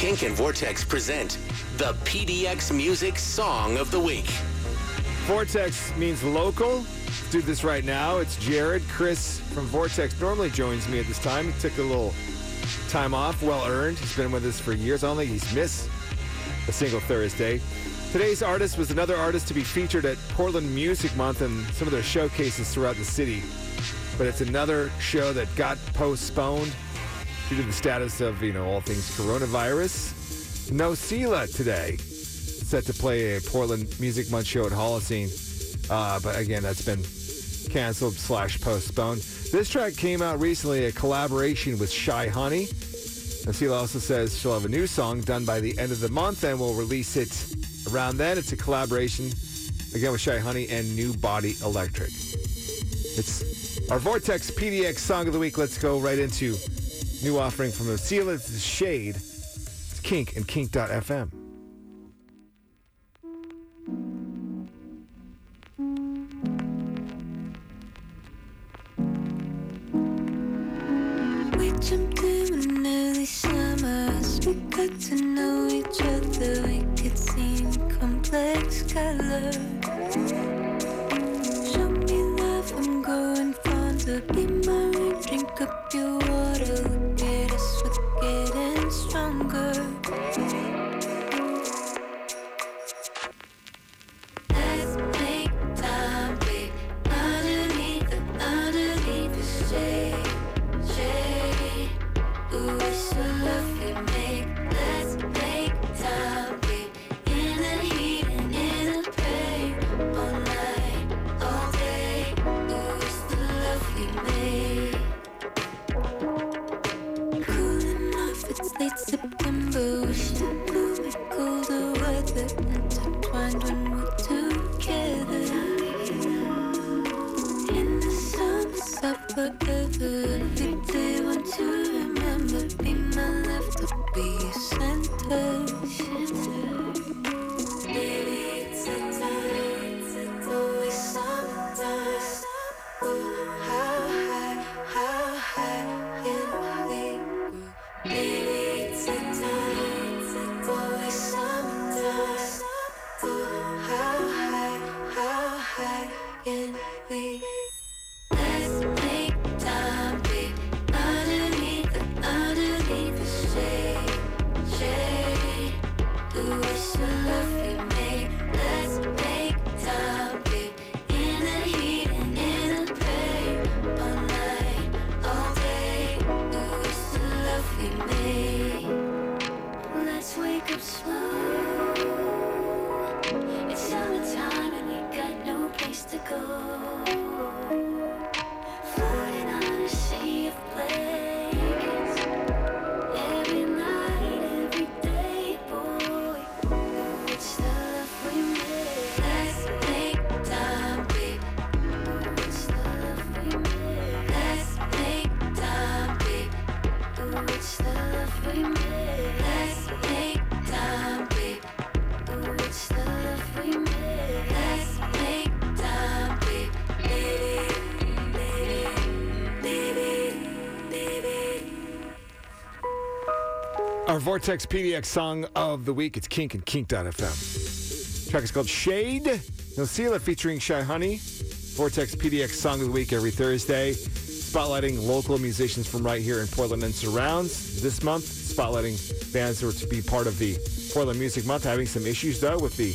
Kink and Vortex present the PDX Music Song of the Week. Vortex means local. Let's do this right now. It's Jared. Chris from Vortex normally joins me at this time. He took a little time off, well earned. He's been with us for years. Think he's missed a single Thursday. Today's artist was another artist to be featured at Portland Music Month and some of their showcases throughout the city. But it's another show that got postponed due to the status of, you know, all things coronavirus. Nosila today. Set to play a Portland Music Month show at Holocene. Uh, but again, that's been canceled slash postponed. This track came out recently, a collaboration with Shy Honey. Nosila also says she'll have a new song done by the end of the month and we'll release it around then. It's a collaboration, again, with Shy Honey and New Body Electric. It's our Vortex PDX song of the week. Let's go right into new offering from Nosila. It's Shade. It's Kink and Kink.fm. Show me love, I'm fonder. Be my rain, drink up your water. Forever. Every day, want to remember. Be my left or be Ooh, Our Vortex PDX song of the week. It's Kink and Kink.fm. track is called Shade. Nosila featuring Shy Honey. Vortex PDX song of the week every Thursday. Spotlighting local musicians from right here in Portland and surrounds. This month, spotlighting bands that are to be part of the Portland Music Month. Having some issues though with the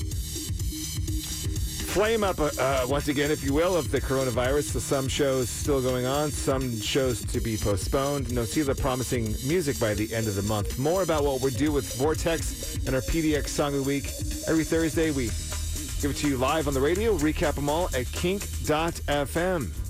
flame up uh, uh, once again, if you will, of the coronavirus. So some shows still going on, some shows to be postponed. Nosila promising music by the end of the month. More about what we do with Vortex and our PDX Song of the Week. Every Thursday, we give it to you live on the radio, recap them all at kink.fm.